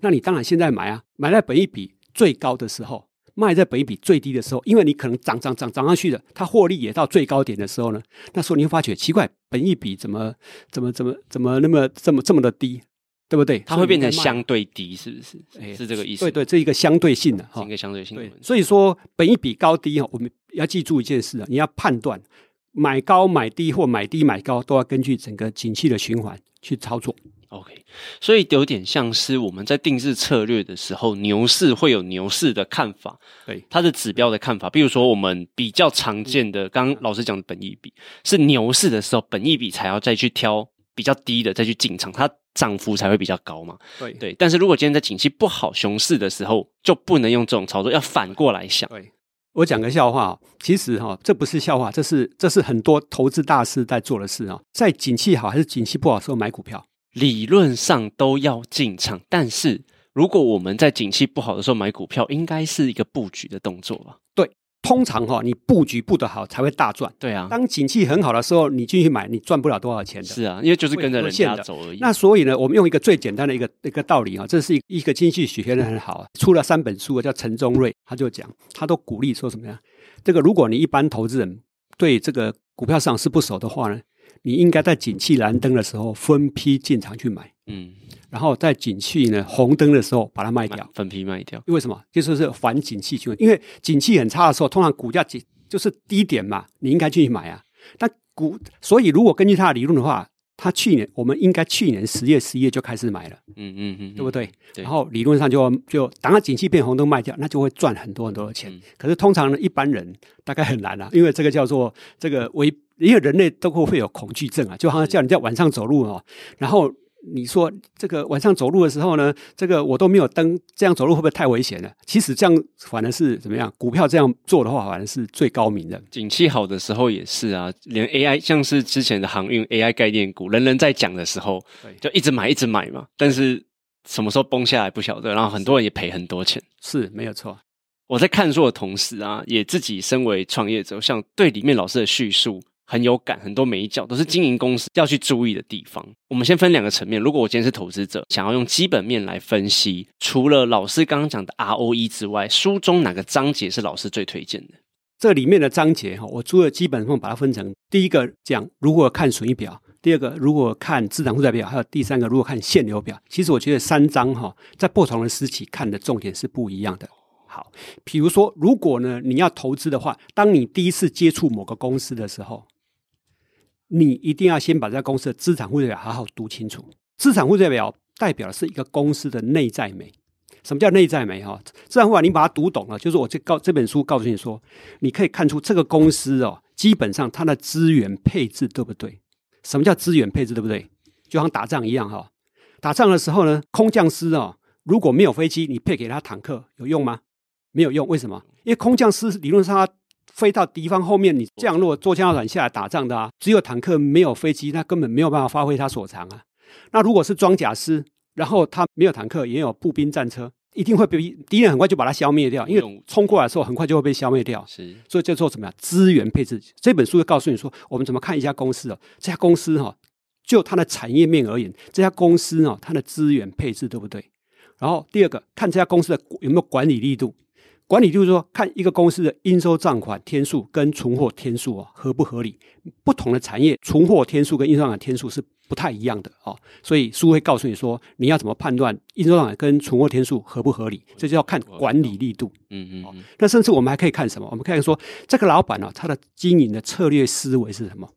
那你当然现在买啊，买在本益比最高的时候。卖在本益比最低的时候，因为你可能涨涨涨涨上去了，它获利也到最高点的时候呢，那时候你会发觉奇怪，本益比怎么怎么怎么怎么那么这么这么的低，对不对？它会变成相对低，是不是？哎是这个意思？对对，这一个相对性的哈是一。个相对性的对。所以说本一比高低哈，我们要记住一件事啊，你要判断买高买低或买低买高，都要根据整个景气的循环去操作。OK，所以有点像是我们在定制策略的时候，牛市会有牛市的看法，对它的指标的看法。比如说，我们比较常见的，刚刚老师讲的本益比，是牛市的时候，本益比才要再去挑比较低的再去进场，它涨幅才会比较高嘛。对对，但是如果今天在景气不好、熊市的时候，就不能用这种操作，要反过来想。对，我讲个笑话哦，其实哈、这不是笑话，这是这是很多投资大师在做的事啊、在景气好还是景气不好的时候买股票，理论上都要进场，但是如果我们在景气不好的时候买股票，应该是一个布局的动作吧？通常哈，你布局布得好才会大赚。对啊，当景气很好的时候，你进去买，你赚不了多少钱的。是啊，因为就是跟着人家走而已。那所以呢，我们用一个最简单的一个一个道理啊，这是一一个经济学的很好，出了三本书，叫陈宗瑞，他就讲，他都鼓励说什么呀？这个如果你一般投资人对这个股票市场是不熟的话呢，你应该在景气蓝灯的时候分批进场去买，嗯。然后在景气呢红灯的时候把它卖掉，分批卖掉。因为什么？就是是反景气循环。因为景气很差的时候，通常股价就就是低点嘛，你应该进去买啊。但股，所以如果根据他的理论的话，他去年我们应该去年十月、十一月就开始买了，嗯嗯嗯，对不对？然后理论上就就等它景气变红灯卖掉，那就会赚很多很多的钱。可是通常呢，一般人大概很难啊，因为这个叫做这个为因为人类都会会有恐惧症啊，就好像叫你在晚上走路哦，然后。你说这个晚上走路的时候呢，这个我都没有灯，这样走路会不会太危险了？其实这样反而是怎么样？股票这样做的话，反而是最高明的。景气好的时候也是啊，连 AI 像是之前的航运 AI 概念股，人人在讲的时候，就一直买一直买嘛。但是什么时候崩下来不晓得，然后很多人也赔很多钱。是没有错。我在看书的同时啊，也自己身为创业者，像对里面老师的叙述。很有感，很多每一角都是经营公司要去注意的地方。我们先分两个层面。如果我今天是投资者，想要用基本面来分析，除了老师刚刚讲的 ROE 之外，书中哪个章节是老师最推荐的？这里面的章节哈，我除了基本上把它分成第一个讲如何看损益表，第二个如果看资产负债表，还有第三个如果看现流表。其实我觉得三章哈，在不同的时期看的重点是不一样的。好，比如说，如果呢你要投资的话，当你第一次接触某个公司的时候。你一定要先把这家公司的资产负债表好好读清楚。资产负债表代表的是一个公司的内在美。什么叫内在美？哈，资产负债你把它读懂了，就是我这告这本书告诉你说，你可以看出这个公司哦，基本上它的资源配置对不对？什么叫资源配置对不对？就像打仗一样哈，打仗的时候呢，空降师哦，如果没有飞机，你配给他坦克有用吗？没有用，为什么？因为空降师理论上。飞到敌方后面，你降落坐枪船下来打仗的啊，只有坦克没有飞机，那根本没有办法发挥它所长啊。那如果是装甲师，然后他没有坦克，也有步兵战车，一定会被敌人很快就把它消灭掉，因为冲过来的时候很快就会被消灭掉。是，所以叫做什么呀？资源配置。这本书就告诉你说，我们怎么看一家公司哦？这家公司哈，就它的产业面而言，这家公司哦，它的资源配置对不对？然后第二个，看这家公司的有没有管理力度。管理就是说，看一个公司的应收账款天数跟存货天数啊合不合理？不同的产业存货天数跟应收账款天数是不太一样的哦，所以书会告诉你说，你要怎么判断应收账款跟存货天数合不合理？这就要看管理力度。嗯嗯。那甚至我们还可以看什么？我们可以说，这个老板呢，他的经营的策略思维是什么？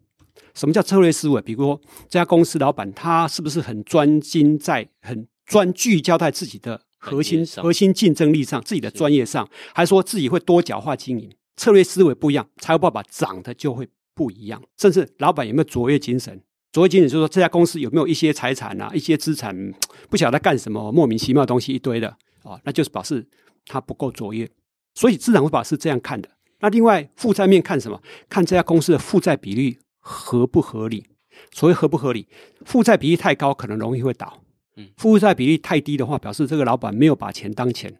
什么叫策略思维？比如说，这家公司老板他是不是很专精在很专聚焦在自己的？核心核心竞争力上，自己的专业上，还说自己会多角化经营，策略思维不一样，财务报表涨的就会不一样。甚至老板有没有卓越精神？卓越精神就是说这家公司有没有一些财产啊，一些资产 不晓得干什么，莫名其妙的东西一堆的啊，那就是表示他不够卓越。所以资产负债是这样看的。那另外负债面看什么？看这家公司的负债比率合不合理？所谓合不合理，负债比例太高，可能容易会倒。负债比例太低的话，表示这个老板没有把钱当钱，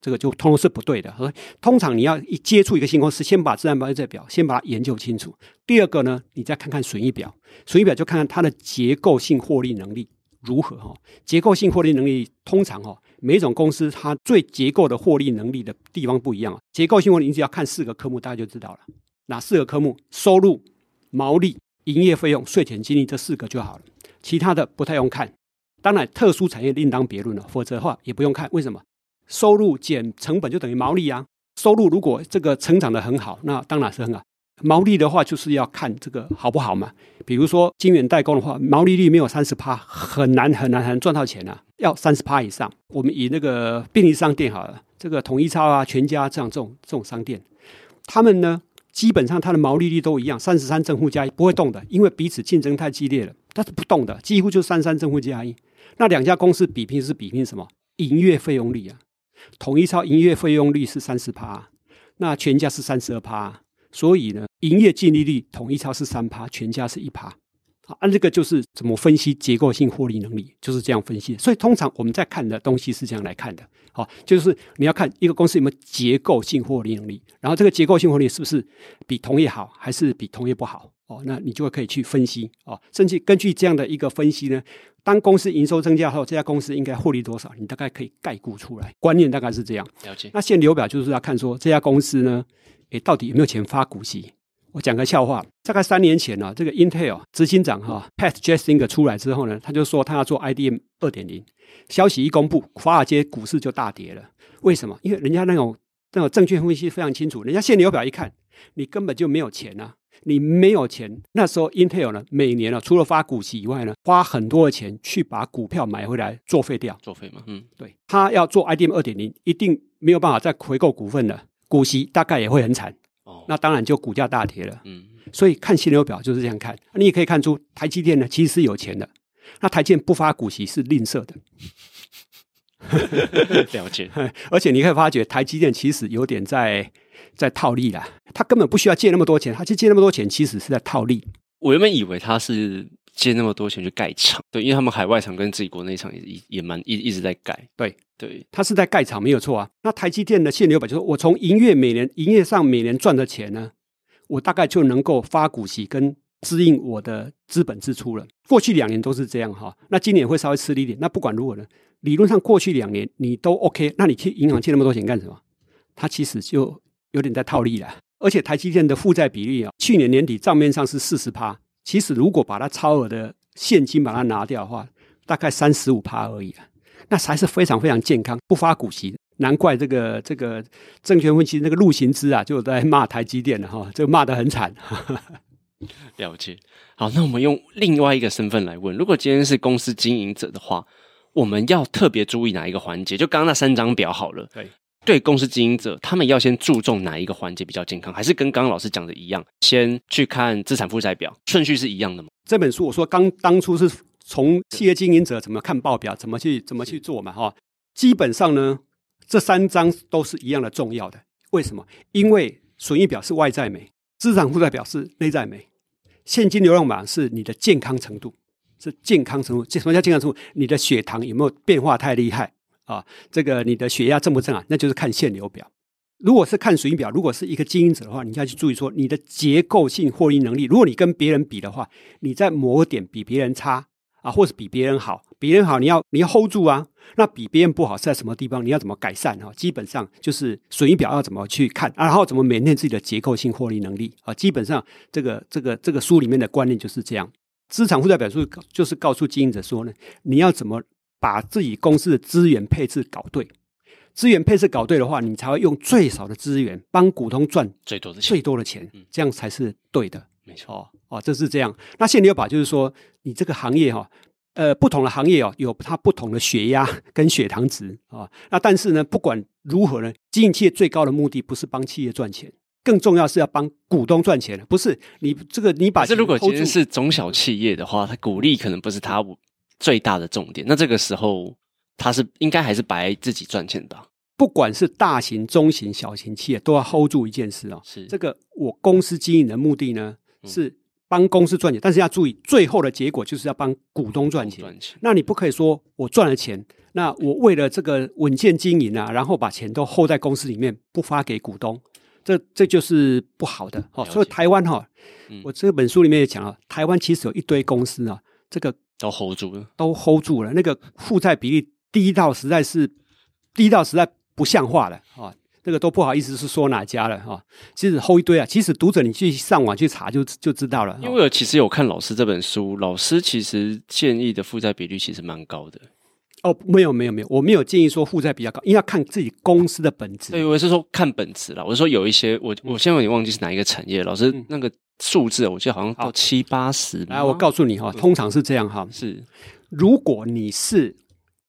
这个就通通是不对的。通常你要一接触一个新公司，先把资产负债表先把它研究清楚。第二个呢，你再看看损益表，损益表就看看它的结构性获利能力如何哈。结构性获利能力通常哈，每一种公司它最结构的获利能力的地方不一样啊。结构性获利，你只要看四个科目，大家就知道了。哪四个科目？收入、毛利、营业费用、税前净利这四个就好了，其他的不太用看。当然，特殊产业另当别论了，否则的话也不用看。为什么？收入减成本就等于毛利啊。收入如果这个成长的很好，那当然是很好。毛利的话，就是要看这个好不好嘛。比如说金源代工的话，毛利率没有三十趴，很难很难很难赚到钱啊。要三十趴以上。我们以那个便利商店好了，这个统一超啊、全家这样这种这种商店，他们呢基本上它的毛利率都一样，三十三正负加一不会动的，因为彼此竞争太激烈了，它是不动的，几乎就三三正负加一。那两家公司比拼是比拼什么？营业费用率啊，统一超营业费用率是三十趴，那全家是三十二趴，所以呢，营业净利率统一超是三趴，全家是一趴。好，按这个就是怎么分析结构性获利能力，就是这样分析。所以通常我们在看的东西是这样来看的，好，就是你要看一个公司有没有结构性获利能力，然后这个结构性获利是不是比同业好，还是比同业不好？哦，那你就会可以去分析哦，甚至根据这样的一个分析呢，当公司营收增加后，这家公司应该获利多少，你大概可以概估出来。观念大概是这样。了解。那现流表就是要看说这家公司呢，诶，到底有没有钱发股息？我讲个笑话，大概三年前呢，这个 Intel 执行长哈 Pat Jassinger 出来之后呢，他就说他要做 IDM 二点零，消息一公布，华尔街股市就大跌了。为什么？因为人家那种那种证券分析非常清楚，人家现流表一看，你根本就没有钱啊，你没有钱。那时候 Intel 呢，每年呢，除了发股息以外呢，花很多的钱去把股票买回来作废掉，作废嘛，嗯，对他要做 IDM 二点零，一定没有办法再回购股份了，股息大概也会很惨。那当然就股价大跌了。嗯，所以看现流表就是这样看。你也可以看出台积电呢其实是有钱的。那台积电不发股息是吝啬的。了解。而且你可以发觉台积电其实有点在在套利啦。他根本不需要借那么多钱，他去借那么多钱其实是在套利。我原本以为他是借那么多钱去盖厂，对，因为他们海外厂跟自己国内厂也也蛮一一直在盖。对。对，他是在盖厂没有错啊。那台积电的现流表就是，我从营业每年营业上每年赚的钱呢，我大概就能够发股息跟支应我的资本支出了。过去两年都是这样哈，那今年会稍微吃力一点。那不管如何呢，理论上过去两年你都 OK，那你去银行借那么多钱干什么？他其实就有点在套利了。而且台积电的负债比例啊，去年年底账面上是四十趴，其实如果把它超额的现金把它拿掉的话，大概三十五趴而已啊。那才是非常非常健康，不发股息，难怪这个这个证券分析那个陆行之啊，就在骂台积电了哈，这骂得很惨。了解。好，那我们用另外一个身份来问：如果今天是公司经营者的话，我们要特别注意哪一个环节？就刚刚那三张表好了。对，对公司经营者，他们要先注重哪一个环节比较健康？还是跟刚刚老师讲的一样，先去看资产负债表，顺序是一样的吗？这本书我说刚当初是。从企业经营者怎么看报表，怎么去怎么去做嘛？哈，基本上呢，这三张都是一样的重要的。为什么？因为损益表是外在美，资产负债表是内在美，现金流量表是你的健康程度，是健康程度。什么叫健康程度？你的血糖有没有变化太厉害啊？这个你的血压正不正啊？那就是看现流表。如果是看损益表，如果是一个经营者的话，你要去注意说你的结构性获利能力。如果你跟别人比的话，你在某个点比别人差。啊，或是比别人好，别人好，你要你要 hold 住啊。那比别人不好是在什么地方？你要怎么改善啊？基本上就是损益表要怎么去看，然后怎么 maintain 自己的结构性获利能力啊。基本上这个这个这个书里面的观念就是这样。资产负债表述就是告诉经营者说呢，你要怎么把自己公司的资源配置搞对。资源配置搞对的话，你才会用最少的资源帮股东赚最多的最多的钱，这样才是对的。没错，哦，这是这样。那现流表就是说，你这个行业哈，呃，不同的行业哦，有它不同的血压跟血糖值啊。那但是呢，不管如何呢，经营企业最高的目的不是帮企业赚钱，更重要是要帮股东赚钱。不是你这个你把这如果今天是中小企业的话，它鼓励可能不是它最大的重点。那这个时候，它是应该还是白自己赚钱的。不管是大型、中型、小型企业，都要 hold 住一件事哦。是这个我公司经营的目的呢？是帮公司赚钱，但是要注意，最后的结果就是要帮股东赚钱。那你不可以说我赚了钱，那我为了这个稳健经营啊，然后把钱都 hold 在公司里面，不发给股东，这这就是不好的。哦，所以台湾哈，我这本书里面也讲了，台湾其实有一堆公司啊，这个都 hold 住了，都 hold 住了，那个负债比例低到实在是低到实在不像话了啊。那个都不好意思是说哪家了哈，其实 hold 一堆啊，其实读者你去上网去查就就知道了。因为我其实有看老师这本书，老师其实建议的负债比率其实蛮高的。哦，没有没有没有，我没有建议说负债比较高，因为要看自己公司的本质。对，我是说看本质了。我是说有一些，我我现在有点忘记是哪一个产业，老师那个数字，我记得好像到七八十。来，我告诉你哈，通常是这样哈，是如果你是。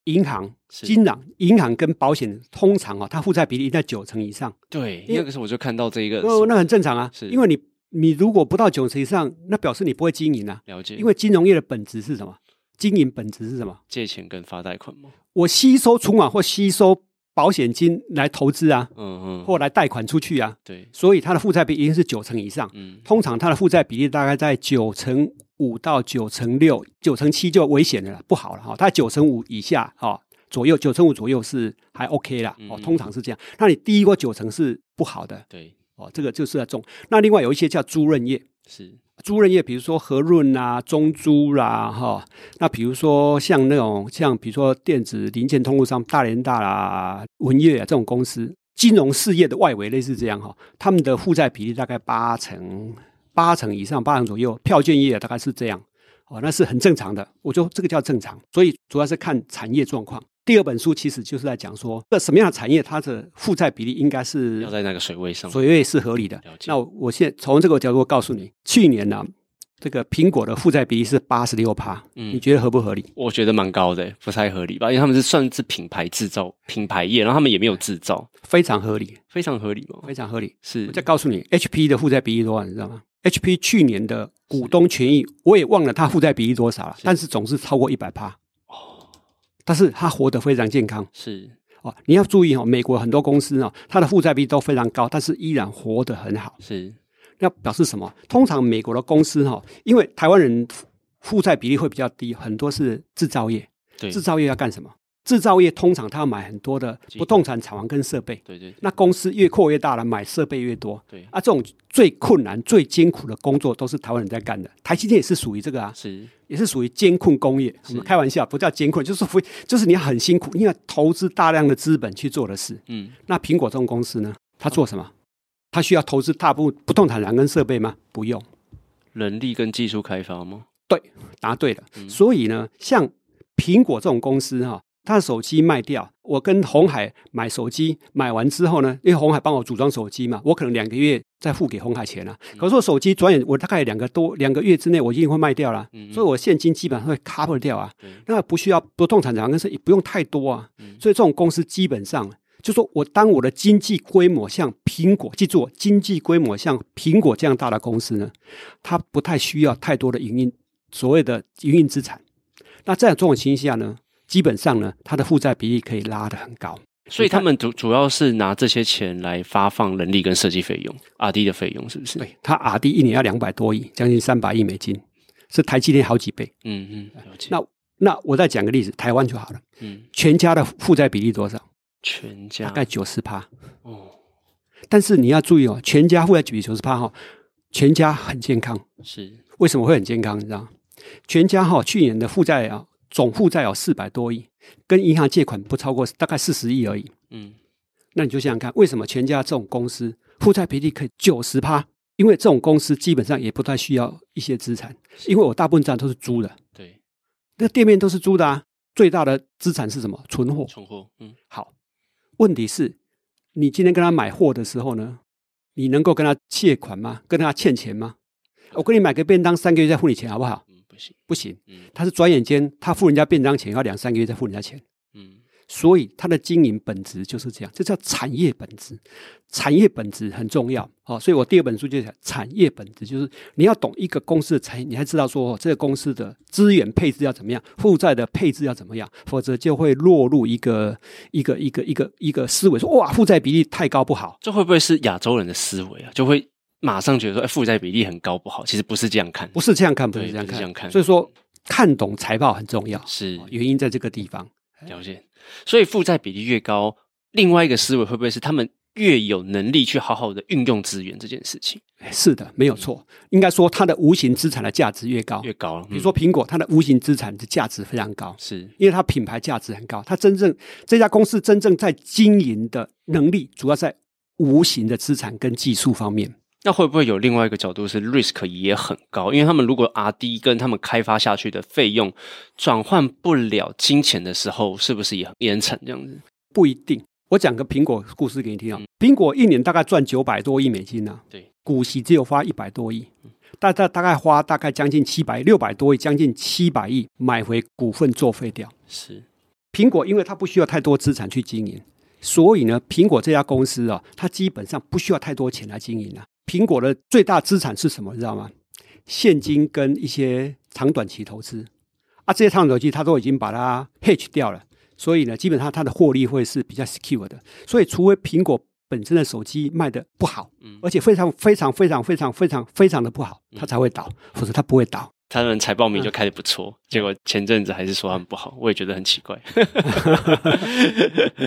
银行、金融、银行跟保险通常啊，它负债比例在九成以上。对，那个时候我就看到这一个，哦，那很正常啊。是，因为你你如果不到九成以上，那表示你不会经营啊。了解。因为金融业的本质是什么？经营本质是什么？借钱跟发贷款吗？我吸收存款或吸收保险金来投资啊，嗯嗯，或来贷款出去啊。对。所以它的负债比一定是九成以上。嗯。通常它的负债比例大概在九成五到九成六、九成七就危险的了，不好了哈。它九成五以下哈左右，九成五左右是还 OK 啦，哦，通常是这样。那你低过九成是不好的，对，哦，这个就是要重。那另外有一些叫租润业，是租赁业，比如说和润啊、中珠啦，哈。那比如说像那种像比如说电子零件通路商大连大啦、文业啊这种公司，金融事业的外围类似这样哈，他们的负债比例大概八成。八成以上，八成左右，票券业大概是这样，哦，那是很正常的。我觉得这个叫正常，所以主要是看产业状况。第二本书其实就是在讲说，这什么样的产业它的负债比例应该是要在那个水位上，水位是合理的。那我现从这个角度告诉你，去年呢，这个苹果的负债比例是八十六趴，嗯，你觉得合不合理？我觉得蛮高的，不太合理吧？因为他们是算是品牌制造、品牌业，然后他们也没有制造，非常合理，非常合理吗？非常合理。是，我再告诉你，HP 的负债比例多少，你知道吗？HP 去年的股东权益，我也忘了它负债比例多少了，但是总是超过一百趴哦。但是他活得非常健康，是哦。你要注意哦，美国很多公司哦，它的负债比都非常高，但是依然活得很好。是，那表示什么？通常美国的公司哈，因为台湾人负债比例会比较低，很多是制造业。对，制造业要干什么？制造业通常他要买很多的不动产厂房跟设备，对对。那公司越扩越大了，买设备越多，对。啊，这种最困难、最艰苦的工作都是台湾人在干的。台积电也是属于这个啊，是，也是属于监控工业。我们开玩笑，不叫监控，就是非，就是你很辛苦，你要投资大量的资本去做的事。嗯。那苹果这种公司呢？它做什么？它需要投资大部不动产厂跟设备吗？不用。人力跟技术开发吗？对，答对了。所以呢，像苹果这种公司哈。他的手机卖掉，我跟红海买手机，买完之后呢，因为红海帮我组装手机嘛，我可能两个月再付给红海钱了。可是我手机转眼我大概两个多两个月之内，我一定会卖掉了，所以我现金基本上会 cover 掉啊。那不需要不动产厂，但是也不用太多啊。所以这种公司基本上就说我当我的经济规模像苹果，记住经济规模像苹果这样大的公司呢，它不太需要太多的营运所谓的营运资产。那在这种情形下呢？基本上呢，它的负债比例可以拉得很高，所以他们主主要是拿这些钱来发放人力跟设计费用，R D 的费用是不是？对，他 R D 一年要两百多亿，将近三百亿美金，是台积电好几倍。嗯嗯，那那我再讲个例子，台湾就好了。嗯，全家的负债比例多少？全家大概九十趴。哦，但是你要注意哦，全家负债比九十趴哈，全家很健康。是为什么会很健康？你知道？全家哈去年的负债啊。总负债有四百多亿，跟银行借款不超过大概四十亿而已。嗯，那你就想想看，为什么全家这种公司负债比例可以九十趴？因为这种公司基本上也不太需要一些资产，因为我大部分资产都是租的。对，那店面都是租的啊。最大的资产是什么？存货。存货。嗯，好。问题是，你今天跟他买货的时候呢，你能够跟他借款吗？跟他欠钱吗？我跟你买个便当，三个月再付你钱，好不好？不行，他是转眼间，他付人家便当钱要两三个月再付人家钱，嗯，所以他的经营本质就是这样，这叫产业本质，产业本质很重要，好，所以我第二本书就讲产业本质，就是你要懂一个公司的产业，你才知道说这个公司的资源配置要怎么样，负债的配置要怎么样，否则就会落入一个一个一个一个一个思维，说哇负债比例太高不好，这会不会是亚洲人的思维啊？就会。马上觉得说，哎，负债比例很高不好，其实不是这样看，不是这样看，不是这样看。所以说，看懂财报很重要，是原因在这个地方。了解。所以负债比例越高，另外一个思维会不会是他们越有能力去好好的运用资源这件事情？是的，没有错。应该说，它的无形资产的价值越高，越高。比如说苹果，它的无形资产的价值非常高，是因为它品牌价值很高。它真正这家公司真正在经营的能力，主要在无形的资产跟技术方面。那会不会有另外一个角度是 risk 也很高？因为他们如果 R D 跟他们开发下去的费用转换不了金钱的时候，是不是也很严惩这样子？不一定。我讲个苹果故事给你听啊。苹果一年大概赚九百多亿美金呢，对，股息只有花一百多亿，大概大概花大概将近七百六百多亿，将近七百亿买回股份作废掉。是苹果，因为它不需要太多资产去经营，所以呢，苹果这家公司啊，它基本上不需要太多钱来经营了。苹果的最大资产是什么？你知道吗？现金跟一些长短期投资啊，这些长短期它都已经把它 hedge 掉了，所以呢，基本上它的获利会是比较 secure 的。所以，除非苹果本身的手机卖的不好，而且非常非常非常非常非常非常的不好，它才会倒，否则它不会倒。他们财报名就开的不错，结果前阵子还是说他们不好，我也觉得很奇怪。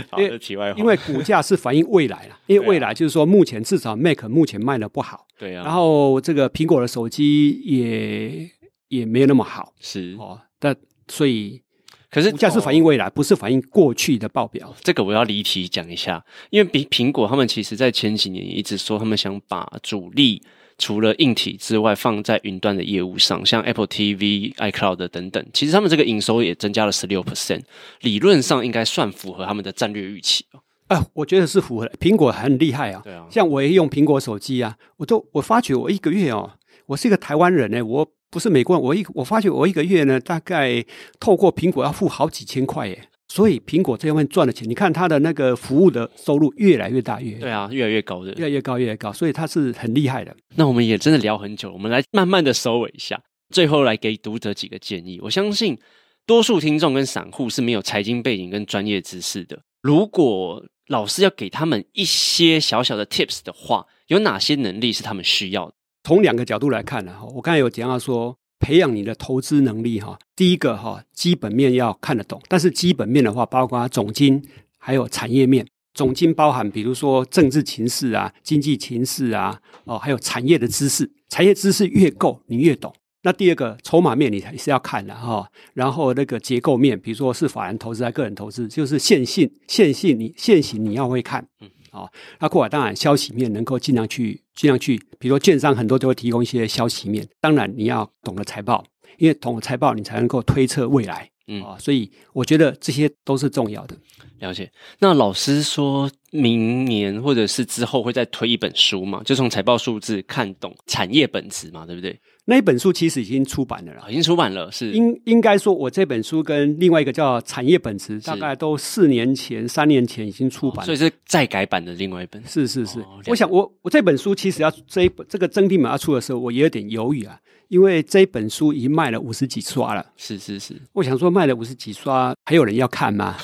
好的，题外话，因为股价是反映未来了，因为未来就是说，目前至少 Mac 目前卖的不好，对啊，然后这个苹果的手机也也没有那么好，是哦，但所以可是股价是反映未来，不是反映过去的报表。这个我要离题讲一下，因为苹苹果他们其实在前几年也一直说，他们想把主力。除了硬体之外，放在云端的业务上，像 Apple TV、iCloud 等等，其实他们这个营收也增加了十六 percent，理论上应该算符合他们的战略预期哦。啊，我觉得是符合的。苹果很厉害啊，对啊，像我也用苹果手机啊，我都我发觉我一个月哦，我是一个台湾人呢，我不是美国人，我一我发觉我一个月呢，大概透过苹果要付好几千块耶。所以苹果这方面赚的钱，你看它的那个服务的收入越来越大，越对啊，越来越高的，越来越高，越来越高，所以它是很厉害的。那我们也真的聊很久，我们来慢慢的收尾一下，最后来给读者几个建议。我相信多数听众跟散户是没有财经背景跟专业知识的，如果老师要给他们一些小小的 tips 的话，有哪些能力是他们需要的？从两个角度来看呢，我刚才有讲到说。培养你的投资能力哈，第一个哈，基本面要看得懂。但是基本面的话，包括总经还有产业面。总经包含比如说政治情势啊、经济情势啊，哦，还有产业的知识。产业知识越够，你越懂。那第二个筹码面你还是要看的哈。然后那个结构面，比如说是法人投资还是个人投资，就是线性、线性你线型你要会看。啊，那过来当然消息面能够尽量去尽量去，比如说券商很多都会提供一些消息面，当然你要懂得财报，因为懂得财报你才能够推测未来，嗯啊，所以我觉得这些都是重要的。了解。那老师说明年或者是之后会再推一本书嘛？就从财报数字看懂产业本质嘛，对不对？那一本书其实已经出版了啦，已经出版了，是。应应该说，我这本书跟另外一个叫《产业本质》，大概都四年前、三年前已经出版，所以是再改版的另外一本。是是是，我想我我这本书其实要这一本这个征地码要出的时候，我也有点犹豫啊，因为这一本书已经卖了五十几刷了。是是是，我想说卖了五十几刷，还有人要看吗？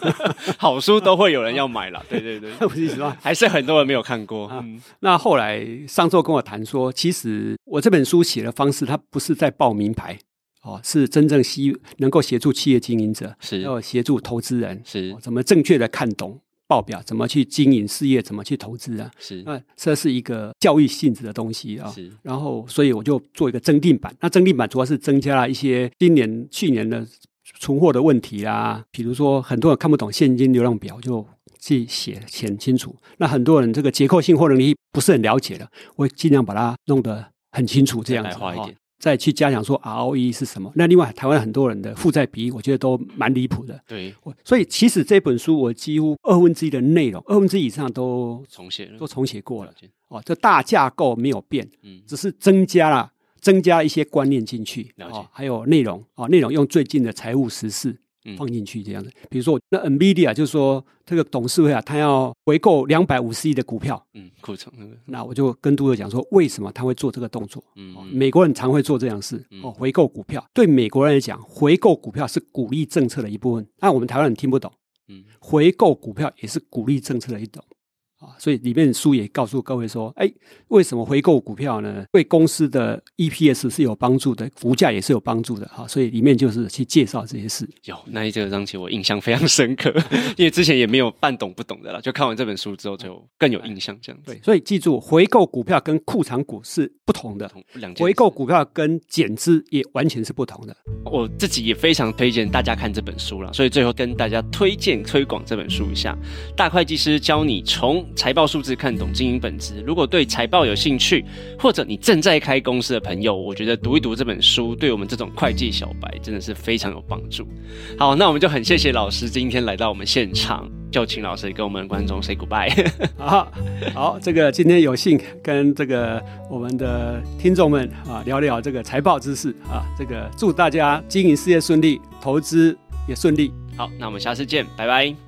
好书都会有人要买了，对对对，五十几刷？还是很多人没有看过。嗯，那后来上周跟我谈说，其实我这本书写的方式，它不是在报名牌哦，是真正希能够协助企业经营者，是要协助投资人，是怎么正确的看懂报表，怎么去经营事业，怎么去投资啊？是那这是一个教育性质的东西啊。是，然后所以我就做一个增订版，那增订版主要是增加了一些今年、去年的存货的问题啦，比如说很多人看不懂现金流量表，就去写写很清楚。那很多人这个结构性获能力不是很了解的，我尽量把它弄得。很清楚这样子哈，再去加强说 ROE 是什么。那另外，台湾很多人的负债比，我觉得都蛮离谱的。对，所以其实这本书我几乎二分之一的内容，二分之一以上都重写了，都重写过了。哦，这大架构没有变，嗯，只是增加了增加一些观念进去，哦，还有内容，哦，内容用最近的财务实事。放进去这样子，比如说那 Nvidia 就是说这个董事会啊，他要回购两百五十亿的股票，嗯，库存那个，那我就跟读者讲说，为什么他会做这个动作？嗯，美国人常会做这样事哦，回购股票。对美国人来讲，回购股票是鼓励政策的一部分，那我们台湾人听不懂，嗯，回购股票也是鼓励政策的一种。啊，所以里面书也告诉各位说，哎，为什么回购股票呢？对公司的 EPS 是有帮助的，股价也是有帮助的。哈，所以里面就是去介绍这些事。有那一这章节我印象非常深刻，因为之前也没有半懂不懂的啦，就看完这本书之后就更有印象。这样对，所以记住，回购股票跟库藏股是不同的，两回购股票跟减资也完全是不同的。我自己也非常推荐大家看这本书了，所以最后跟大家推荐推广这本书一下，《大会计师教你从》。财报数字看懂经营本质。如果对财报有兴趣，或者你正在开公司的朋友，我觉得读一读这本书，对我们这种会计小白真的是非常有帮助。好，那我们就很谢谢老师今天来到我们现场，就请老师跟我们观众 say goodbye。好，好，这个今天有幸跟这个我们的听众们啊聊聊这个财报知识啊，这个祝大家经营事业顺利，投资也顺利。好，那我们下次见，拜拜。